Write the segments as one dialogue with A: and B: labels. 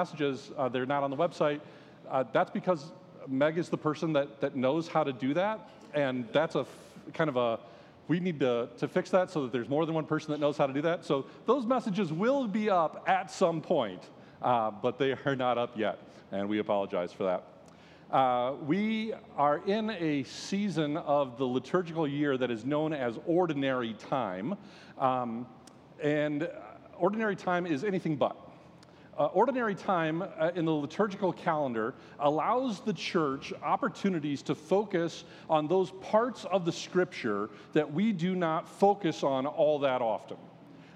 A: passages, uh, they're not on the website. Uh, that's because Meg is the person that, that knows how to do that. And that's a kind of a, we need to, to fix that so that there's more than one person that knows how to do that. So those messages will be up at some point, uh, but they are not up yet. And we apologize for that. Uh, we are in a season of the liturgical year that is known as ordinary time. Um, and ordinary time is anything but. Uh, ordinary time uh, in the liturgical calendar allows the church opportunities to focus on those parts of the scripture that we do not focus on all that often.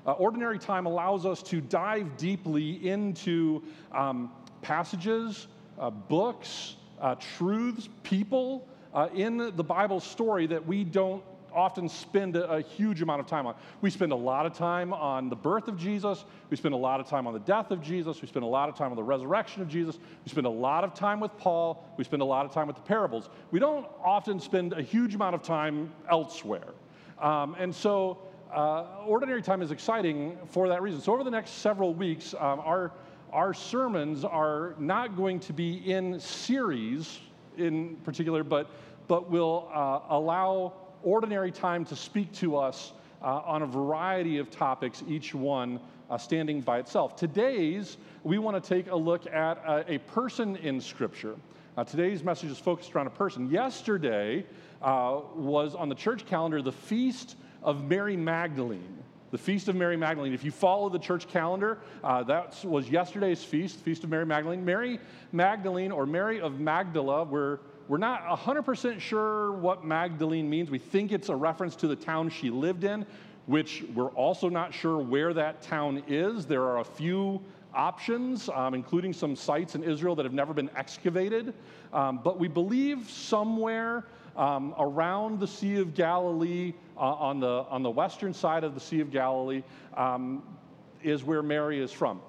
A: Uh, ordinary time allows us to dive deeply into um, passages, uh, books, uh, truths, people uh, in the Bible story that we don't often spend a, a, huge amount of time on. We spend a lot of time on the birth of Jesus. We spend a lot of time on the death of Jesus. We spend a lot of time on the resurrection of Jesus. We spend a lot of time with Paul. We spend a lot of time with the parables. We don't often spend a huge amount of time elsewhere. Um, and so, uh, ordinary time is exciting for that reason. So, over the next several weeks, um, our, our sermons are not going to be in series in particular, but, but will uh, allow ordinary time to speak to us uh, on a variety of topics, each one uh, standing by itself. Today's, we want to take a look at a, a person in Scripture. Uh, today's message is focused around a person. Yesterday uh, was on the church calendar the feast of Mary Magdalene. The Feast of Mary Magdalene. If you follow the church calendar, uh, that was yesterday's feast, Feast of Mary Magdalene. Mary Magdalene, or Mary of Magdala, were we're not 100% sure what Magdalene means. We think it's a reference to the town she lived in, which we're also not sure where that town is. There are a few options, um, including some sites in Israel that have never been excavated. Um, but we believe somewhere um, around the Sea of Galilee, uh, on, the, on the western side of the Sea of Galilee, um, is where Mary is from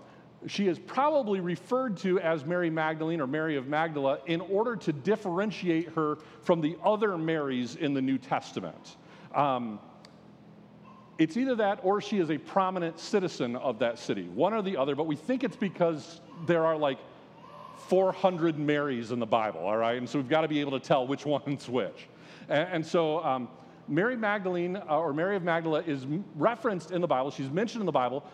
A: she is probably referred to as Mary Magdalene or Mary of Magdala in order to differentiate her from the other Marys in the New Testament. Um, it's either that or she is a prominent citizen of that city, one or the other, but we think it's because there are like 400 Marys in the Bible, all right? And so we've got to be able to tell which one's which. And, and so um, Mary Magdalene, uh, or Mary of Magdala, is referenced in the Bible. She's mentioned in the Bible,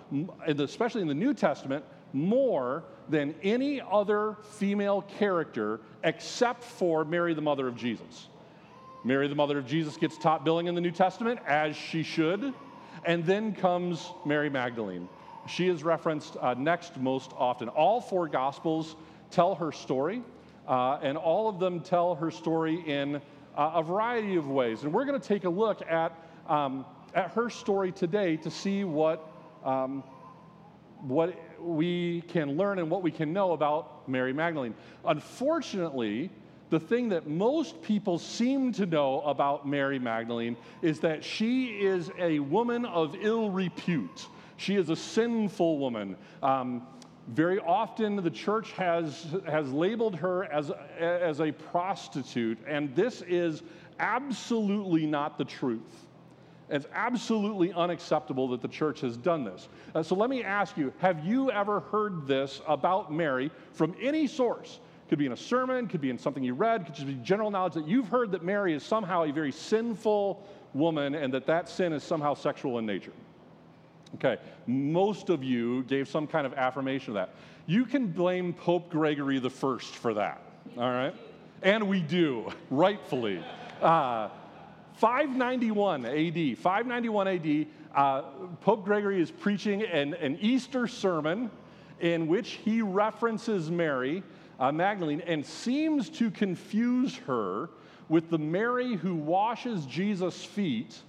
A: especially in the New Testament, more than any other female character except for Mary, the mother of Jesus. Mary, the mother of Jesus, gets top billing in the New Testament, as she should. And then comes Mary Magdalene. She is referenced uh, next most often. All four Gospels tell her story, uh, and all of them tell her story in uh, a variety of ways. And we're going to take a look at, um, at her story today to see what, um, what we can learn and what we can know about Mary Magdalene. Unfortunately, the thing that most people seem to know about Mary Magdalene is that she is a woman of ill repute. She is a sinful woman. Um, very often, the church has, has labeled her as, as a prostitute, and this is absolutely not the truth. It's absolutely unacceptable that the church has done this. Uh, so let me ask you have you ever heard this about Mary from any source? Could be in a sermon, could be in something you read, could just be general knowledge that you've heard that Mary is somehow a very sinful woman and that that sin is somehow sexual in nature. Okay, most of you gave some kind of affirmation of that. You can blame Pope Gregory the First for that, all right? And we do, rightfully. Uh, 591 AD, 591 AD, uh, Pope Gregory is preaching an, an, Easter sermon in which he references Mary uh, Magdalene and seems to confuse her with the Mary who washes Jesus' feet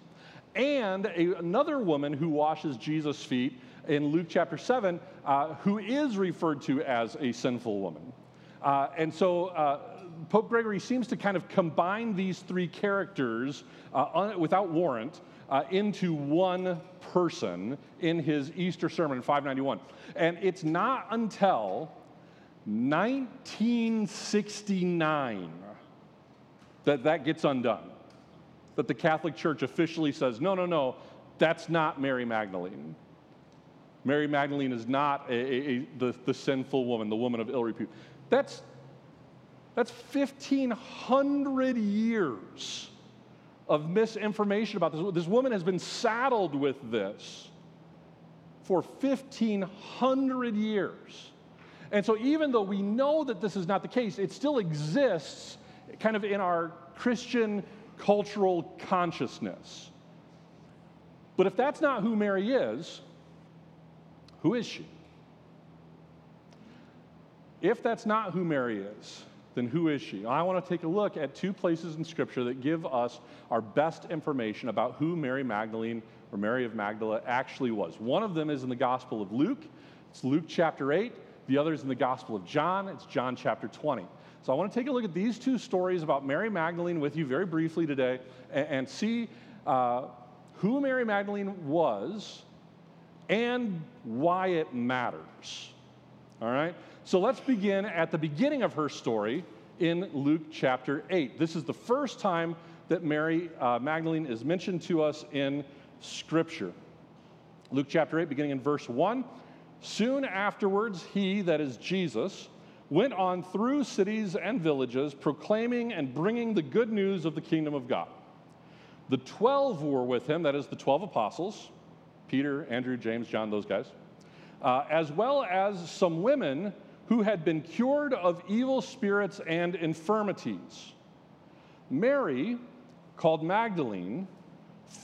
A: and a, another woman who washes Jesus' feet in Luke chapter 7, uh, who is referred to as a sinful woman. Uh, and so uh, Pope Gregory seems to kind of combine these three characters uh, without warrant uh, into one person in his Easter sermon in 591. And it's not until 1969 that that gets undone, that the Catholic Church officially says, no, no, no, that's not Mary Magdalene. Mary Magdalene is not a, a, a, the, the sinful woman, the woman of ill repute. That's, that's 1,500 years of misinformation about this. This woman has been saddled with this for 1,500 years. And so, even though we know that this is not the case, it still exists kind of in our Christian cultural consciousness. But if that's not who Mary is, who is she? If that's not who Mary is, then who is she? I want to take a look at two places in Scripture that give us our best information about who Mary Magdalene or Mary of Magdala actually was. One of them is in the Gospel of Luke, it's Luke chapter 8. The other is in the Gospel of John, it's John chapter 20. So I want to take a look at these two stories about Mary Magdalene with you very briefly today and, and see uh, who Mary Magdalene was and why it matters. All right? So let's begin at the beginning of her story in Luke chapter 8. This is the first time that Mary uh, Magdalene is mentioned to us in Scripture. Luke chapter 8, beginning in verse 1. Soon afterwards, he, that is Jesus, went on through cities and villages, proclaiming and bringing the good news of the kingdom of God. The twelve were with him, that is, the twelve apostles Peter, Andrew, James, John, those guys, uh, as well as some women who had been cured of evil spirits and infirmities. Mary, called Magdalene,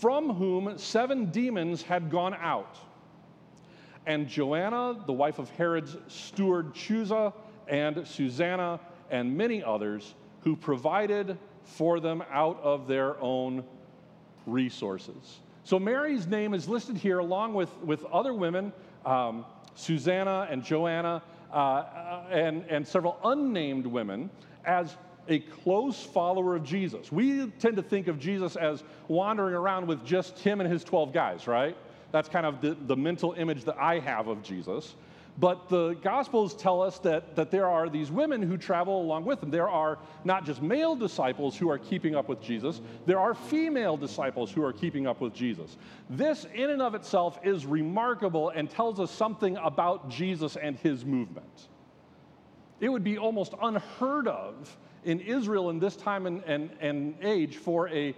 A: from whom seven demons had gone out and Joanna, the wife of Herod's steward Chuza, and Susanna, and many others who provided for them out of their own resources. So Mary's name is listed here along with, with other women, um, Susanna and Joanna, Uh, uh, and, and several unnamed women, as a close follower of Jesus. We tend to think of Jesus as wandering around with just him and his 12 guys, right? That's kind of the, the mental image that I have of Jesus. But the Gospels tell us that, that there are these women who travel along with him. There are not just male disciples who are keeping up with Jesus, there are female disciples who are keeping up with Jesus. This, in and of itself, is remarkable and tells us something about Jesus and his movement. It would be almost unheard of in Israel in this time and, and, and age for a,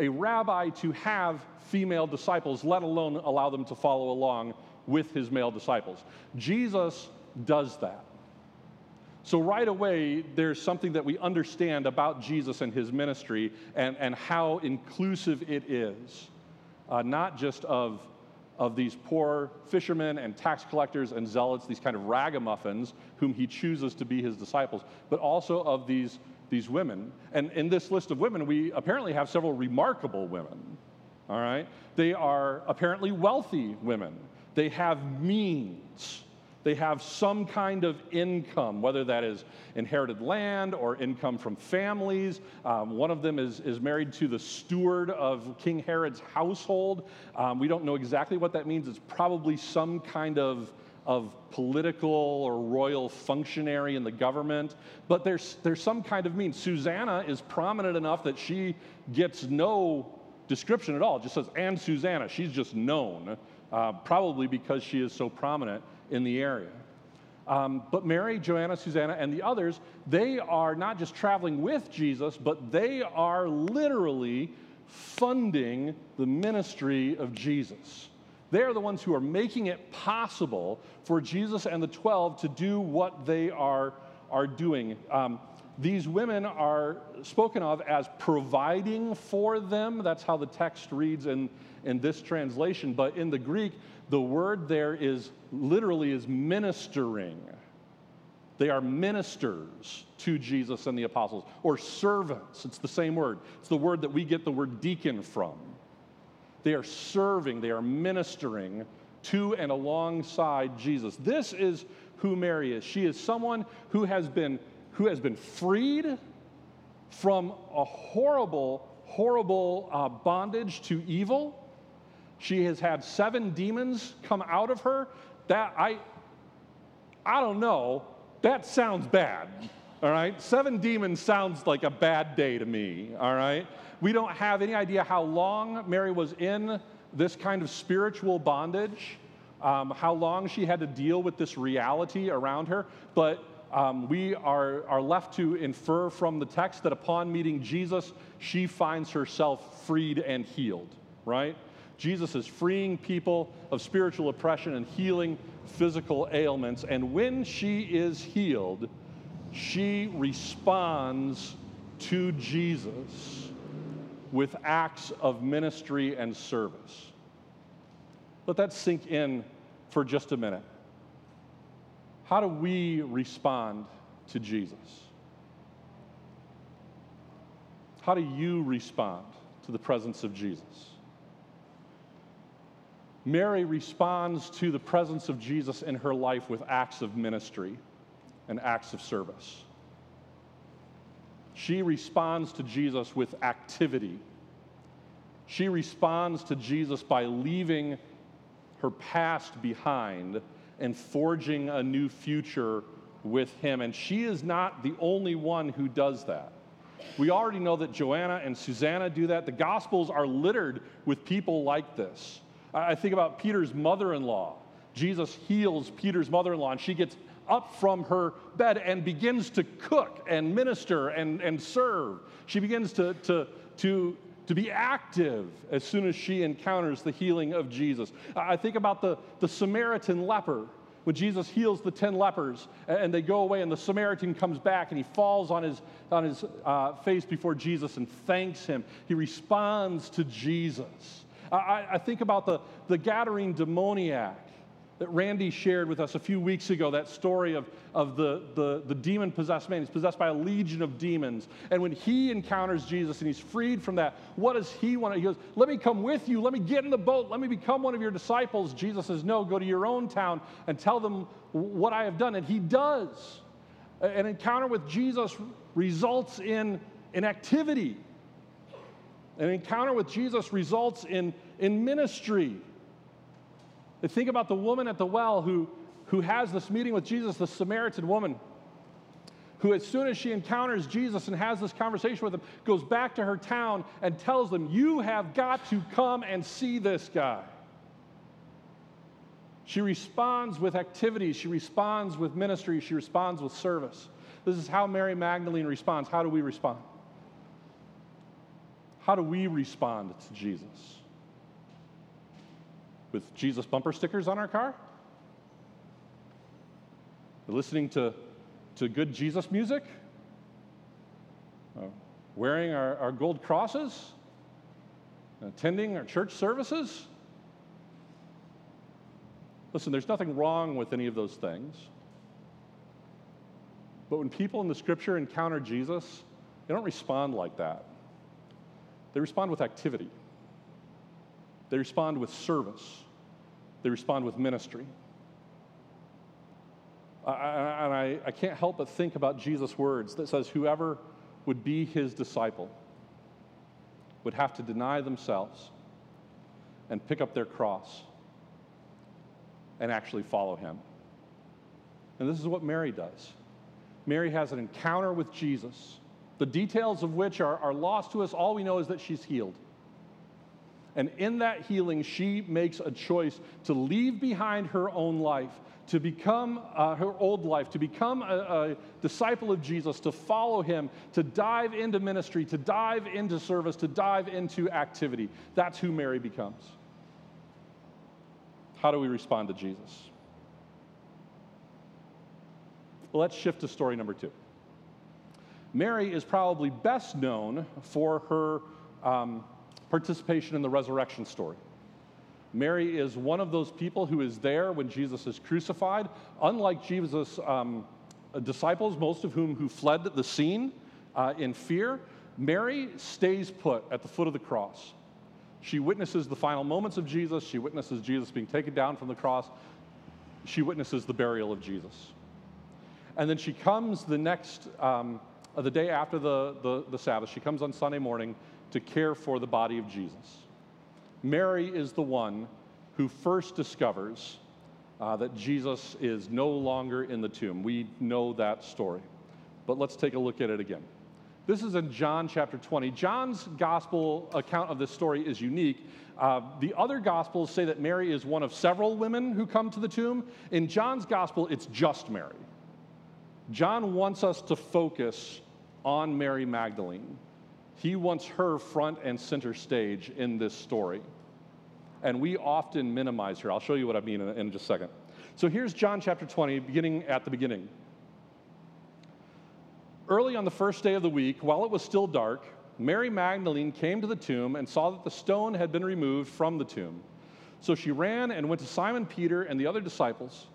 A: a rabbi to have female disciples, let alone allow them to follow along with his male disciples. Jesus does that. So, right away, there's something that we understand about Jesus and his ministry and, and how inclusive it is, uh, not just of, of these poor fishermen and tax collectors and zealots, these kind of ragamuffins whom he chooses to be his disciples, but also of these, these women. And in this list of women, we apparently have several remarkable women all right? They are apparently wealthy women. They have means. They have some kind of income, whether that is inherited land or income from families. Um, one of them is, is married to the steward of King Herod's household. Um, we don't know exactly what that means. It's probably some kind of, of political or royal functionary in the government, but there's, there's some kind of means. Susanna is prominent enough that she gets no description at all. It just says, and Susanna. She's just known, uh, probably because she is so prominent in the area. Um, but Mary, Joanna, Susanna, and the others, they are not just traveling with Jesus, but they are literally funding the ministry of Jesus. They are the ones who are making it possible for Jesus and the 12 to do what they are, are doing. Um, these women are spoken of as providing for them. That's how the text reads in, in this translation. But in the Greek, the word there is literally is ministering. They are ministers to Jesus and the apostles, or servants. It's the same word. It's the word that we get the word deacon from. They are serving, they are ministering to and alongside Jesus. This is who Mary is. She is someone who has been who has been freed from a horrible, horrible uh, bondage to evil. She has had seven demons come out of her. That I, I don't know. That sounds bad. All right, seven demons sounds like a bad day to me. All right, we don't have any idea how long Mary was in this kind of spiritual bondage. um, how long she had to deal with this reality around her, but um, we are, are left to infer from the text that upon meeting Jesus, she finds herself freed and healed, right? Jesus is freeing people of spiritual oppression and healing physical ailments. And when she is healed, she responds to Jesus with acts of ministry and service. Let that sink in for just a minute. How do we respond to Jesus? How do you respond to the presence of Jesus? Mary responds to the presence of Jesus in her life with acts of ministry and acts of service. She responds to Jesus with activity. She responds to Jesus by leaving her past behind and forging a new future with him. And she is not the only one who does that. We already know that Joanna and Susanna do that. The Gospels are littered with people like this. I think about Peter's mother in law. Jesus heals Peter's mother in law, and she gets up from her bed and begins to cook and minister and, and serve. She begins to, to, to, to be active as soon as she encounters the healing of Jesus. I think about the, the Samaritan leper when Jesus heals the 10 lepers and they go away, and the Samaritan comes back and he falls on his, on his uh, face before Jesus and thanks him. He responds to Jesus. I, I think about the, the Gadarene demoniac that Randy shared with us a few weeks ago, that story of, of the, the, the demon possessed man. He's possessed by a legion of demons. And when he encounters Jesus and he's freed from that, what does he want? He goes, Let me come with you. Let me get in the boat. Let me become one of your disciples. Jesus says, No, go to your own town and tell them what I have done. And he does. An encounter with Jesus results in an activity. An encounter with Jesus results in, in ministry. And think about the woman at the well who, who has this meeting with Jesus, the Samaritan woman, who, as soon as she encounters Jesus and has this conversation with him, goes back to her town and tells them, You have got to come and see this guy. She responds with activities, she responds with ministry, she responds with service. This is how Mary Magdalene responds. How do we respond? How do we respond to Jesus? With Jesus bumper stickers on our car? Listening to, to good Jesus music? Uh, wearing our, our gold crosses? Attending our church services? Listen, there's nothing wrong with any of those things. But when people in the scripture encounter Jesus, they don't respond like that. They respond with activity, they respond with service, they respond with ministry. I, and I, I can't help but think about Jesus' words that says, Whoever would be his disciple would have to deny themselves and pick up their cross and actually follow him. And this is what Mary does. Mary has an encounter with Jesus the details of which are, are lost to us. All we know is that she's healed. And in that healing, she makes a choice to leave behind her own life, to become uh, her old life, to become a, a, disciple of Jesus, to follow him, to dive into ministry, to dive into service, to dive into activity. That's who Mary becomes. How do we respond to Jesus? Well, let's shift to story number two. Mary is probably best known for her um, participation in the resurrection story. Mary is one of those people who is there when Jesus is crucified. Unlike Jesus' um, disciples, most of whom who fled the scene uh, in fear, Mary stays put at the foot of the cross. She witnesses the final moments of Jesus. She witnesses Jesus being taken down from the cross. She witnesses the burial of Jesus. And then she comes the next um, uh, the day after the, the, the Sabbath. She comes on Sunday morning to care for the body of Jesus. Mary is the one who first discovers uh, that Jesus is no longer in the tomb. We know that story. But let's take a look at it again. This is in John chapter 20. John's gospel account of this story is unique. Uh, the other gospels say that Mary is one of several women who come to the tomb. In John's gospel, it's just Mary. John wants us to focus on Mary Magdalene. He wants her front and center stage in this story. And we often minimize her. I'll show you what I mean in, in just a second. So here's John chapter 20, beginning at the beginning. Early on the first day of the week, while it was still dark, Mary Magdalene came to the tomb and saw that the stone had been removed from the tomb. So she ran and went to Simon Peter and the other disciples,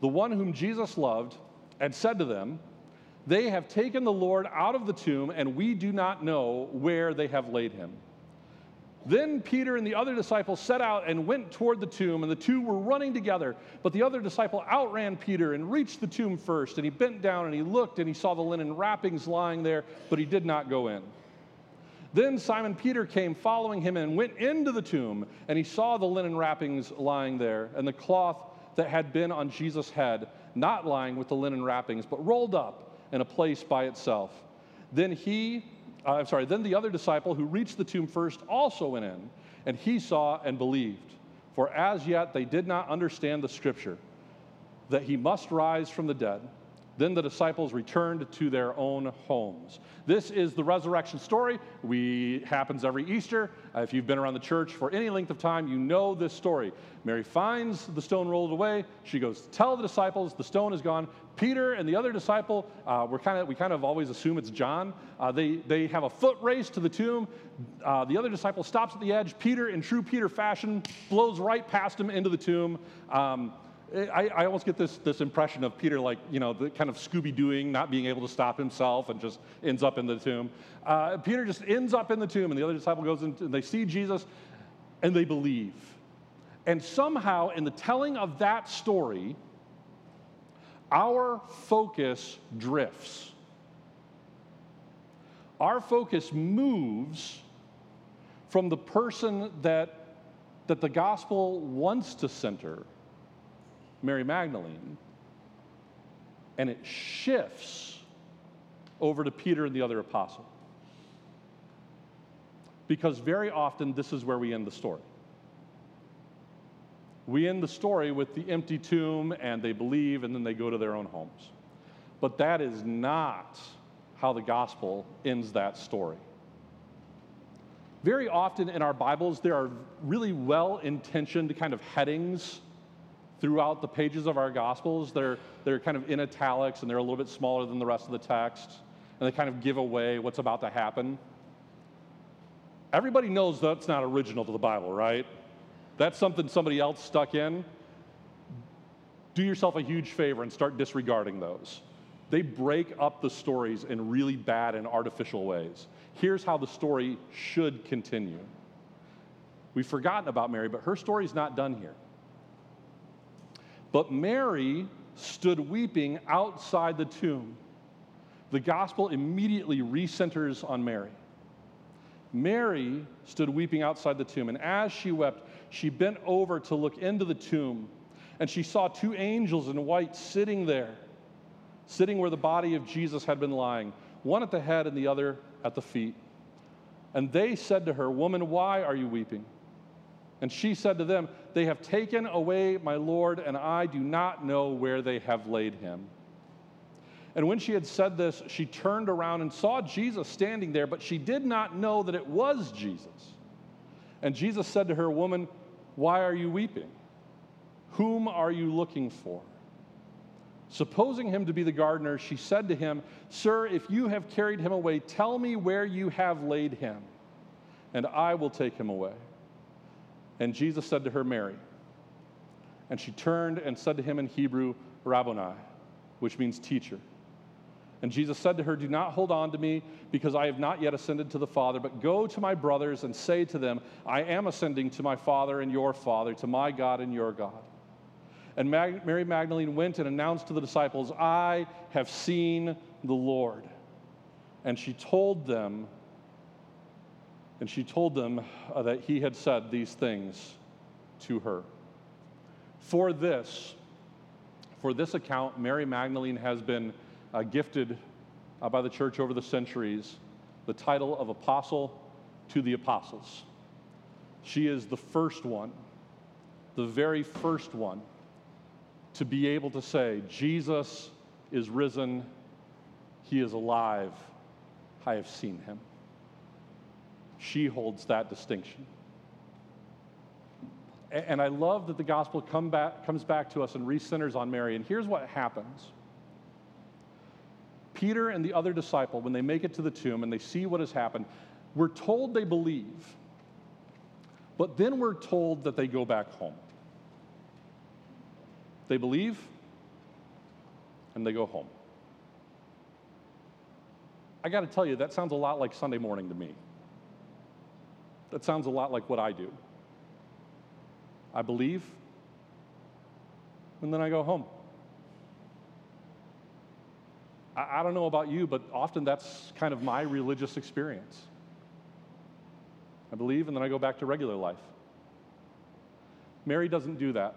A: the one whom Jesus loved, and said to them, They have taken the Lord out of the tomb, and we do not know where they have laid him. Then Peter and the other disciple set out and went toward the tomb, and the two were running together. But the other disciple outran Peter and reached the tomb first. And he bent down and he looked, and he saw the linen wrappings lying there, but he did not go in. Then Simon Peter came following him and went into the tomb, and he saw the linen wrappings lying there, and the cloth that had been on Jesus' head, not lying with the linen wrappings, but rolled up in a place by itself. Then he uh, I'm sorry, then the other disciple who reached the tomb first also went in, and he saw and believed. For as yet they did not understand the scripture, that he must rise from the dead. Then the disciples returned to their own homes. This is the resurrection story. We happens every Easter. Uh, if you've been around the church for any length of time, you know this story. Mary finds the stone rolled away. She goes, "Tell the disciples the stone is gone." Peter and the other disciple, uh, we're kind of we kind of always assume it's John. Uh, they they have a foot race to the tomb. Uh, the other disciple stops at the edge. Peter, in true Peter fashion, blows right past him into the tomb. Um, I, I, almost get this, this impression of Peter like, you know, the kind of Scooby Dooing, not being able to stop himself and just ends up in the tomb. Uh, Peter just ends up in the tomb, and the other disciple goes in, and they see Jesus and they believe. And somehow, in the telling of that story, our focus drifts. Our focus moves from the person that, that the gospel wants to center Mary Magdalene, and it shifts over to Peter and the other apostle. Because very often this is where we end the story. We end the story with the empty tomb and they believe and then they go to their own homes. But that is not how the gospel ends that story. Very often in our Bibles, there are really well intentioned kind of headings throughout the pages of our Gospels. They're, they're kind of in italics and they're a little bit smaller than the rest of the text, and they kind of give away what's about to happen. Everybody knows that's not original to the Bible, right? That's something somebody else stuck in. Do yourself a huge favor and start disregarding those. They break up the stories in really bad and artificial ways. Here's how the story should continue. We've forgotten about Mary, but her story's not done here. But Mary stood weeping outside the tomb. The gospel immediately recenters on Mary. Mary stood weeping outside the tomb, and as she wept, she bent over to look into the tomb, and she saw two angels in white sitting there, sitting where the body of Jesus had been lying, one at the head and the other at the feet. And they said to her, Woman, why are you weeping? And she said to them, They have taken away my Lord, and I do not know where they have laid him. And when she had said this, she turned around and saw Jesus standing there, but she did not know that it was Jesus. And Jesus said to her, Woman, why are you weeping? Whom are you looking for? Supposing him to be the gardener, she said to him, Sir, if you have carried him away, tell me where you have laid him, and I will take him away. And Jesus said to her, Mary. And she turned and said to him in Hebrew, Rabboni, which means teacher. And Jesus said to her, Do not hold on to me, because I have not yet ascended to the Father, but go to my brothers and say to them, I am ascending to my Father and your Father, to my God and your God. And Mag- Mary Magdalene went and announced to the disciples, I have seen the Lord. And she told them and she told them uh, that he had said these things to her. For this, for this account, Mary Magdalene has been uh, gifted uh, by the church over the centuries the title of apostle to the apostles. She is the first one, the very first one, to be able to say, Jesus is risen, he is alive, I have seen him. She holds that distinction. And I love that the gospel come back, comes back to us and recenters on Mary. And here's what happens Peter and the other disciple, when they make it to the tomb and they see what has happened, we're told they believe, but then we're told that they go back home. They believe and they go home. I got to tell you, that sounds a lot like Sunday morning to me. That sounds a lot like what I do. I believe, and then I go home. I, I don't know about you, but often that's kind of my religious experience. I believe, and then I go back to regular life. Mary doesn't do that.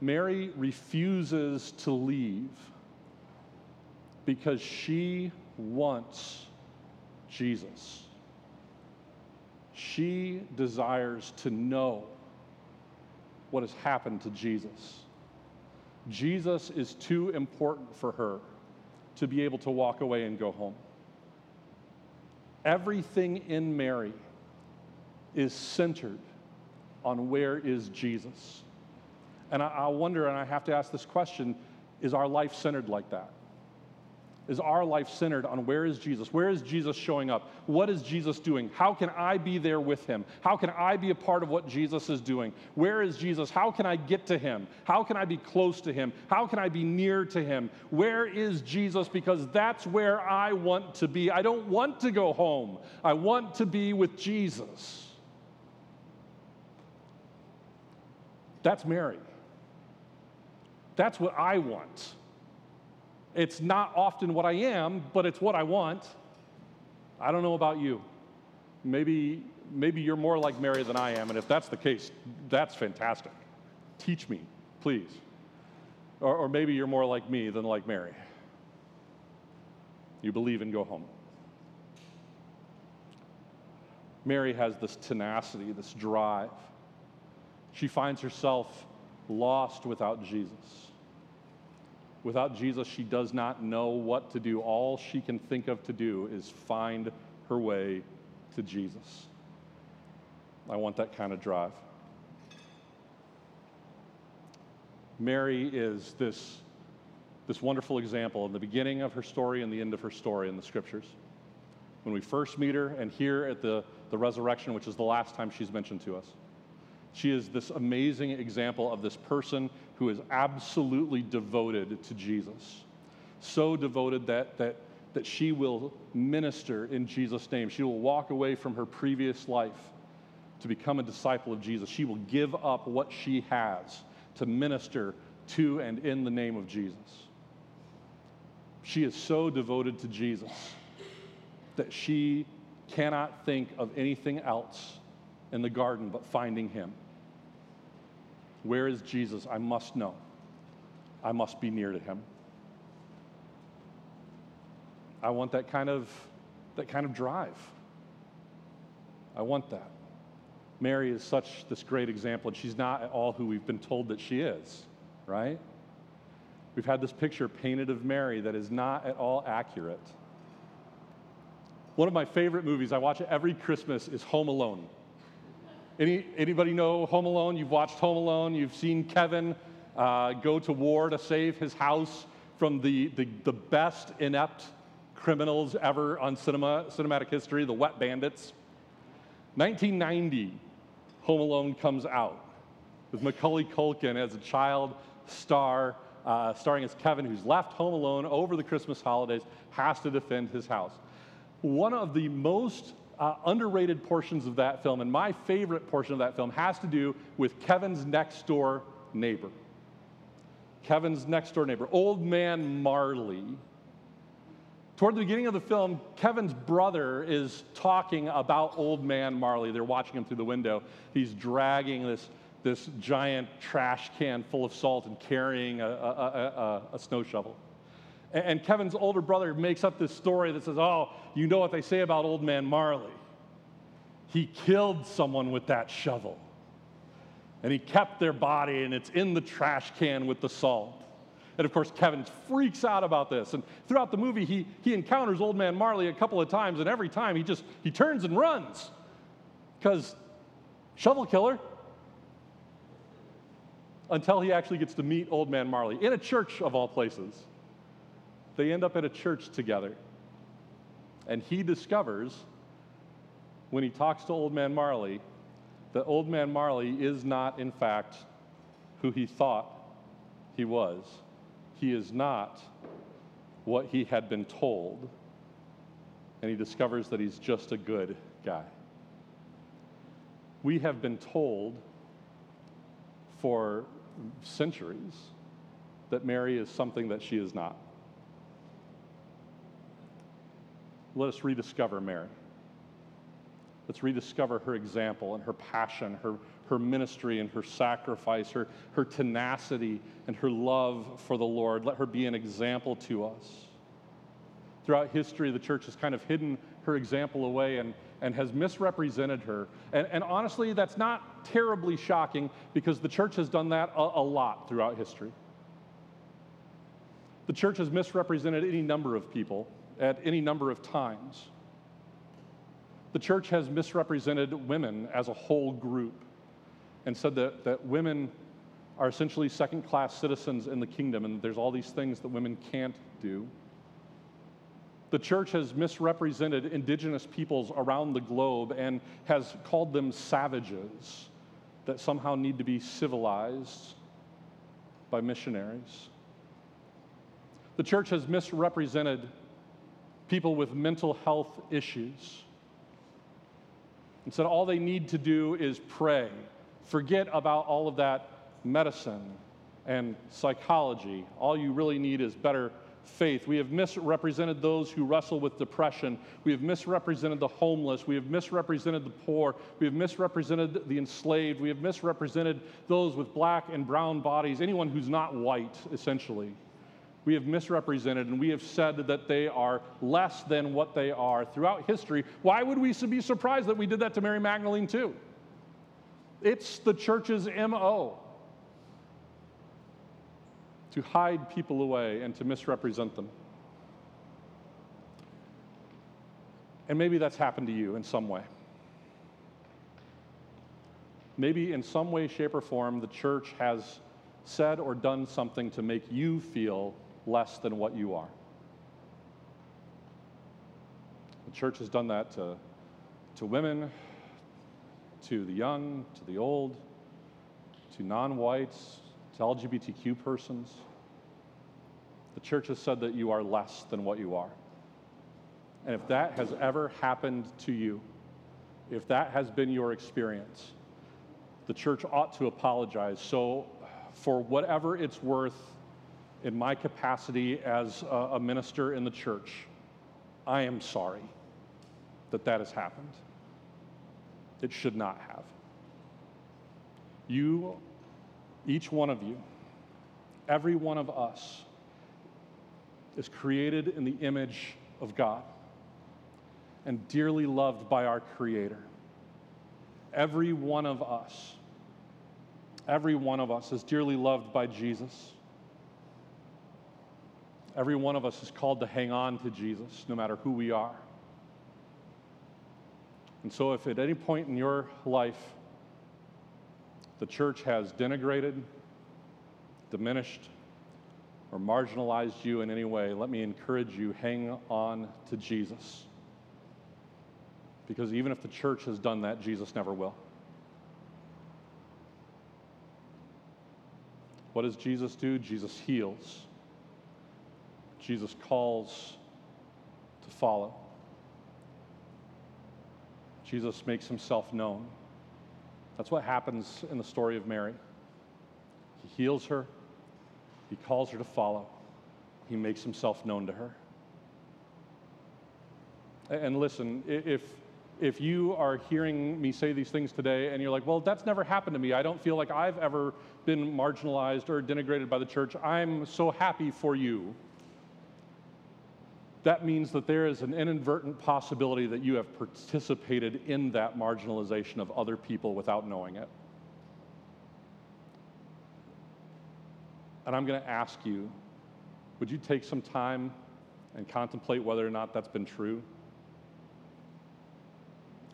A: Mary refuses to leave because she wants Jesus. She desires to know what has happened to Jesus. Jesus is too important for her to be able to walk away and go home. Everything in Mary is centered on where is Jesus. And I, I, wonder, and I have to ask this question is our life centered like that? Is our life centered on where is Jesus? Where is Jesus showing up? What is Jesus doing? How can I be there with him? How can I be a part of what Jesus is doing? Where is Jesus? How can I get to him? How can I be close to him? How can I be near to him? Where is Jesus? Because that's where I want to be. I don't want to go home, I want to be with Jesus. That's Mary. That's what I want. It's not often what I am, but it's what I want. I don't know about you. Maybe, maybe you're more like Mary than I am, and if that's the case, that's fantastic. Teach me, please. Or, or maybe you're more like me than like Mary. You believe and go home. Mary has this tenacity, this drive. She finds herself lost without Jesus. Without Jesus, she does not know what to do. All she can think of to do is find her way to Jesus. I want that kind of drive. Mary is this, this wonderful example in the beginning of her story and the end of her story in the scriptures. When we first meet her, and here at the, the resurrection, which is the last time she's mentioned to us. She is this amazing example of this person who is absolutely devoted to Jesus. So devoted that, that, that she will minister in Jesus' name. She will walk away from her previous life to become a disciple of Jesus. She will give up what she has to minister to and in the name of Jesus. She is so devoted to Jesus that she cannot think of anything else in the garden but finding him. Where is Jesus? I must know. I must be near to him. I want that kind of that kind of drive. I want that. Mary is such this great example, and she's not at all who we've been told that she is, right? We've had this picture painted of Mary that is not at all accurate. One of my favorite movies, I watch it every Christmas, is Home Alone. Any, anybody know Home Alone? You've watched Home Alone. You've seen Kevin uh, go to war to save his house from the, the, the best inept criminals ever on cinema, cinematic history, the Wet Bandits. 1990, Home Alone comes out with Macaulay Culkin as a child star, uh, starring as Kevin, who's left home alone over the Christmas holidays, has to defend his house. One of the most uh, underrated portions of that film, and my favorite portion of that film, has to do with Kevin's next door neighbor. Kevin's next door neighbor, old man Marley. Toward the beginning of the film, Kevin's brother is talking about old man Marley. They're watching him through the window. He's dragging this, this giant trash can full of salt and carrying a, a, a, a snow shovel. And, and Kevin's older brother makes up this story that says, Oh, you know what they say about old man Marley. He killed someone with that shovel. And he kept their body, and it's in the trash can with the salt. And of course, Kevin freaks out about this. And throughout the movie, he, he encounters Old Man Marley a couple of times, and every time he just he turns and runs. Because shovel killer. Until he actually gets to meet Old Man Marley in a church of all places. They end up at a church together. And he discovers, when he talks to Old Man Marley, that Old Man Marley is not, in fact, who he thought he was he is not what he had been told, and he discovers that he's just a good guy. We have been told for centuries that Mary is something that she is not. Let us rediscover Mary. Let's rediscover her example and her passion, her, her ministry and her sacrifice, her, her tenacity and her love for the Lord. Let her be an example to us. Throughout history, the church has kind of hidden her example away and, and has misrepresented her. And, and honestly, that's not terribly shocking because the church has done that a, a lot throughout history. The church has misrepresented any number of people at any number of times. The church has misrepresented women as a whole group and said that, that women are essentially second class citizens in the kingdom, and there's all these things that women can't do. The church has misrepresented indigenous peoples around the globe and has called them savages that somehow need to be civilized by missionaries. The church has misrepresented people with mental health issues and said all they need to do is pray Forget about all of that medicine and psychology. All you really need is better faith. We have misrepresented those who wrestle with depression. We have misrepresented the homeless. We have misrepresented the poor. We have misrepresented the enslaved. We have misrepresented those with black and brown bodies, anyone who's not white, essentially. We have misrepresented and we have said that they are less than what they are throughout history. Why would we be surprised that we did that to Mary Magdalene, too? It's the church's MO to hide people away and to misrepresent them. And maybe that's happened to you in some way. Maybe in some way, shape, or form, the church has said or done something to make you feel less than what you are. The church has done that to, to women, to the young, to the old, to non whites, to LGBTQ persons. The church has said that you are less than what you are. And if that has ever happened to you, if that has been your experience, the church ought to apologize. So, for whatever it's worth, in my capacity as a, minister in the church, I am sorry that that has happened. It should not have. You, each one of you, every one of us, is created in the image of God and dearly loved by our Creator. Every one of us, every one of us is dearly loved by Jesus. Every one of us is called to hang on to Jesus, no matter who we are. And so, if at any point in your life the church has denigrated, diminished, or marginalized you in any way, let me encourage you hang on to Jesus. Because even if the church has done that, Jesus never will. What does Jesus do? Jesus heals. Jesus calls to follow. Jesus makes himself known. That's what happens in the story of Mary. He heals her, he calls her to follow, he makes himself known to her. And listen, if, if you are hearing me say these things today and you're like, well, that's never happened to me, I don't feel like I've ever been marginalized or denigrated by the church, I'm so happy for you that means that there is an inadvertent possibility that you have participated in that marginalization of other people without knowing it. And I'm going to ask you would you take some time and contemplate whether or not that's been true?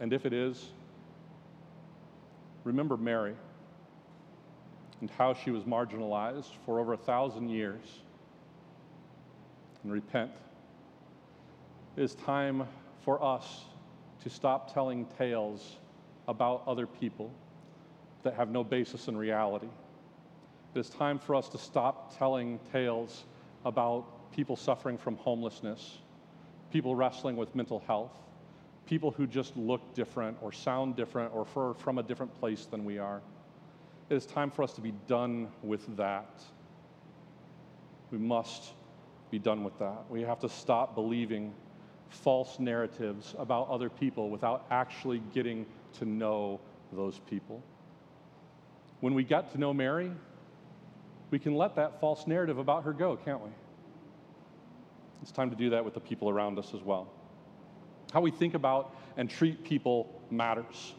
A: And if it is, remember Mary and how she was marginalized for over a thousand years and repent. It is time for us to stop telling tales about other people that have no basis in reality. It is time for us to stop telling tales about people suffering from homelessness, people wrestling with mental health, people who just look different or sound different or for, from a different place than we are. It is time for us to be done with that. We must be done with that. We have to stop believing false narratives about other people without actually getting to know those people. When we get to know Mary, we can let that false narrative about her go, can't we? It's time to do that with the people around us as well. How we think about and treat people matters.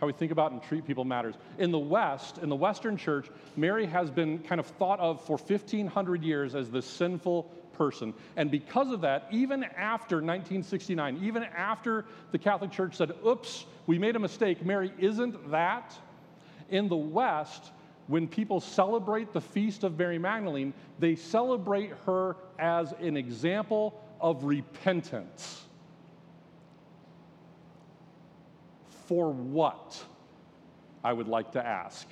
A: How we think about and treat people matters. In the West, in the Western church, Mary has been kind of thought of for 1,500 years as the sinful person. And because of that, even after 1969, even after the Catholic Church said, oops, we made a mistake, Mary isn't that, in the West, when people celebrate the feast of Mary Magdalene, they celebrate her as an example of repentance. For what? I would like to ask.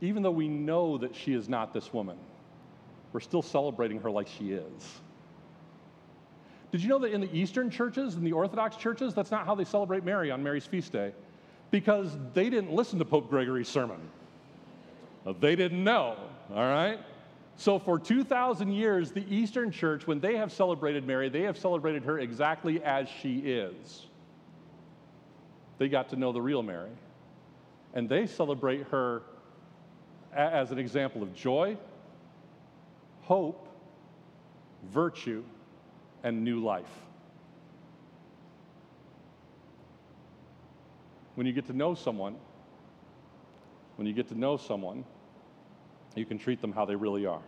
A: Even though we know that she is not this woman, we're still celebrating her like she is. Did you know that in the Eastern churches, in the Orthodox churches, that's not how they celebrate Mary on Mary's feast day? Because they didn't listen to Pope Gregory's sermon. They didn't know, all right? So, for 2,000 years, the Eastern Church, when they have celebrated Mary, they have celebrated her exactly as she is. They got to know the real Mary. And they celebrate her as an example of joy, hope, virtue, and new life. When you get to know someone, when you get to know someone, you can treat them how they really are.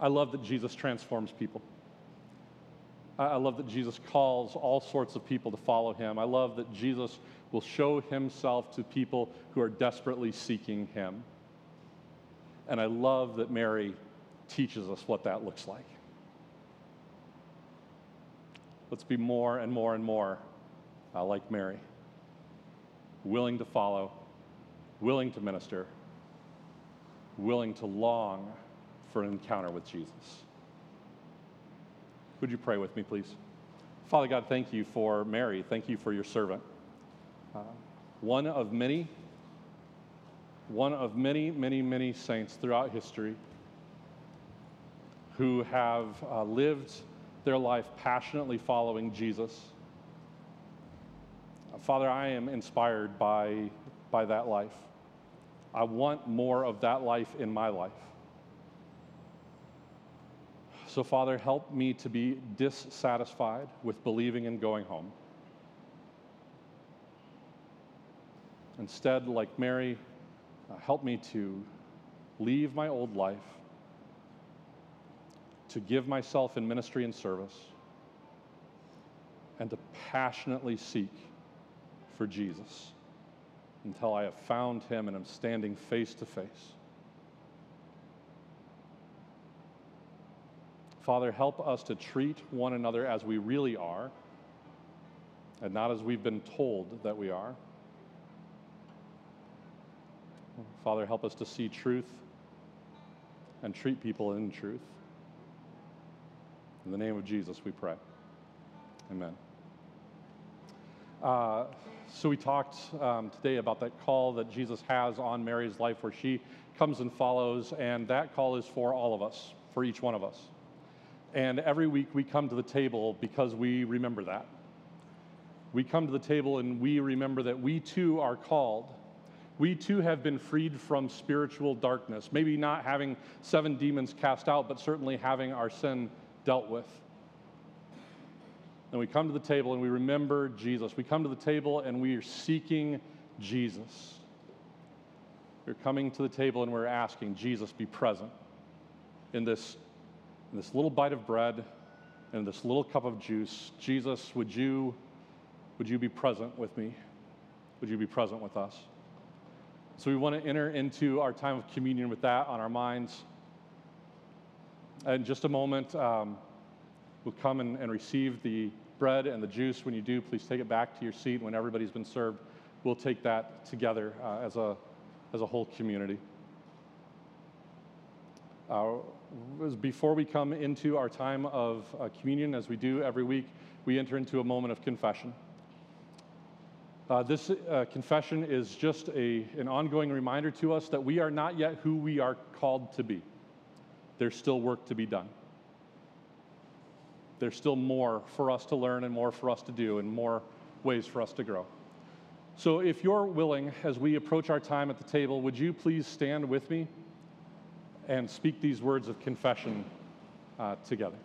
A: I love that Jesus transforms people. I love that Jesus calls all sorts of people to follow him. I love that Jesus will show himself to people who are desperately seeking him. And I love that Mary teaches us what that looks like. Let's be more and more and more uh, like Mary, willing to follow, willing to minister, willing to long for an encounter with Jesus. Would you pray with me, please? Father God, thank you for Mary. Thank you for your servant. One of many, one of many, many, many saints throughout history who have uh, lived their life passionately following Jesus. Uh, Father, I am inspired by, by that life. I want more of that life in my life. So, Father, help me to be dissatisfied with believing and going home. Instead, like Mary, uh, help me to leave my old life, to give myself in ministry and service, and to passionately seek for Jesus until I have found him and am standing face to face. Father, help us to treat one another as we really are and not as we've been told that we are. Father, help us to see truth and treat people in truth. In the name of Jesus, we pray. Amen. Uh, so, we talked um, today about that call that Jesus has on Mary's life where she comes and follows, and that call is for all of us, for each one of us. And every week we come to the table because we remember that. We come to the table and we remember that we too are called we too have been freed from spiritual darkness. Maybe not having seven demons cast out, but certainly having our sin dealt with. And we come to the table and we remember Jesus. We come to the table and we are seeking Jesus. We're coming to the table and we're asking Jesus be present in this, in this little bite of bread and this little cup of juice. Jesus, would you, would you be present with me? Would you be present with us? So we want to enter into our time of communion with that on our minds. In just a moment, um, we'll come and, and receive the bread and the juice. When you do, please take it back to your seat. When everybody's been served, we'll take that together uh, as, a, as a whole community. Uh, before we come into our time of uh, communion, as we do every week, we enter into a moment of confession. Uh, this uh, confession is just a, an ongoing reminder to us that we are not yet who we are called to be. There's still work to be done. There's still more for us to learn and more for us to do and more ways for us to grow. So, if you're willing, as we approach our time at the table, would you please stand with me and speak these words of confession uh, together?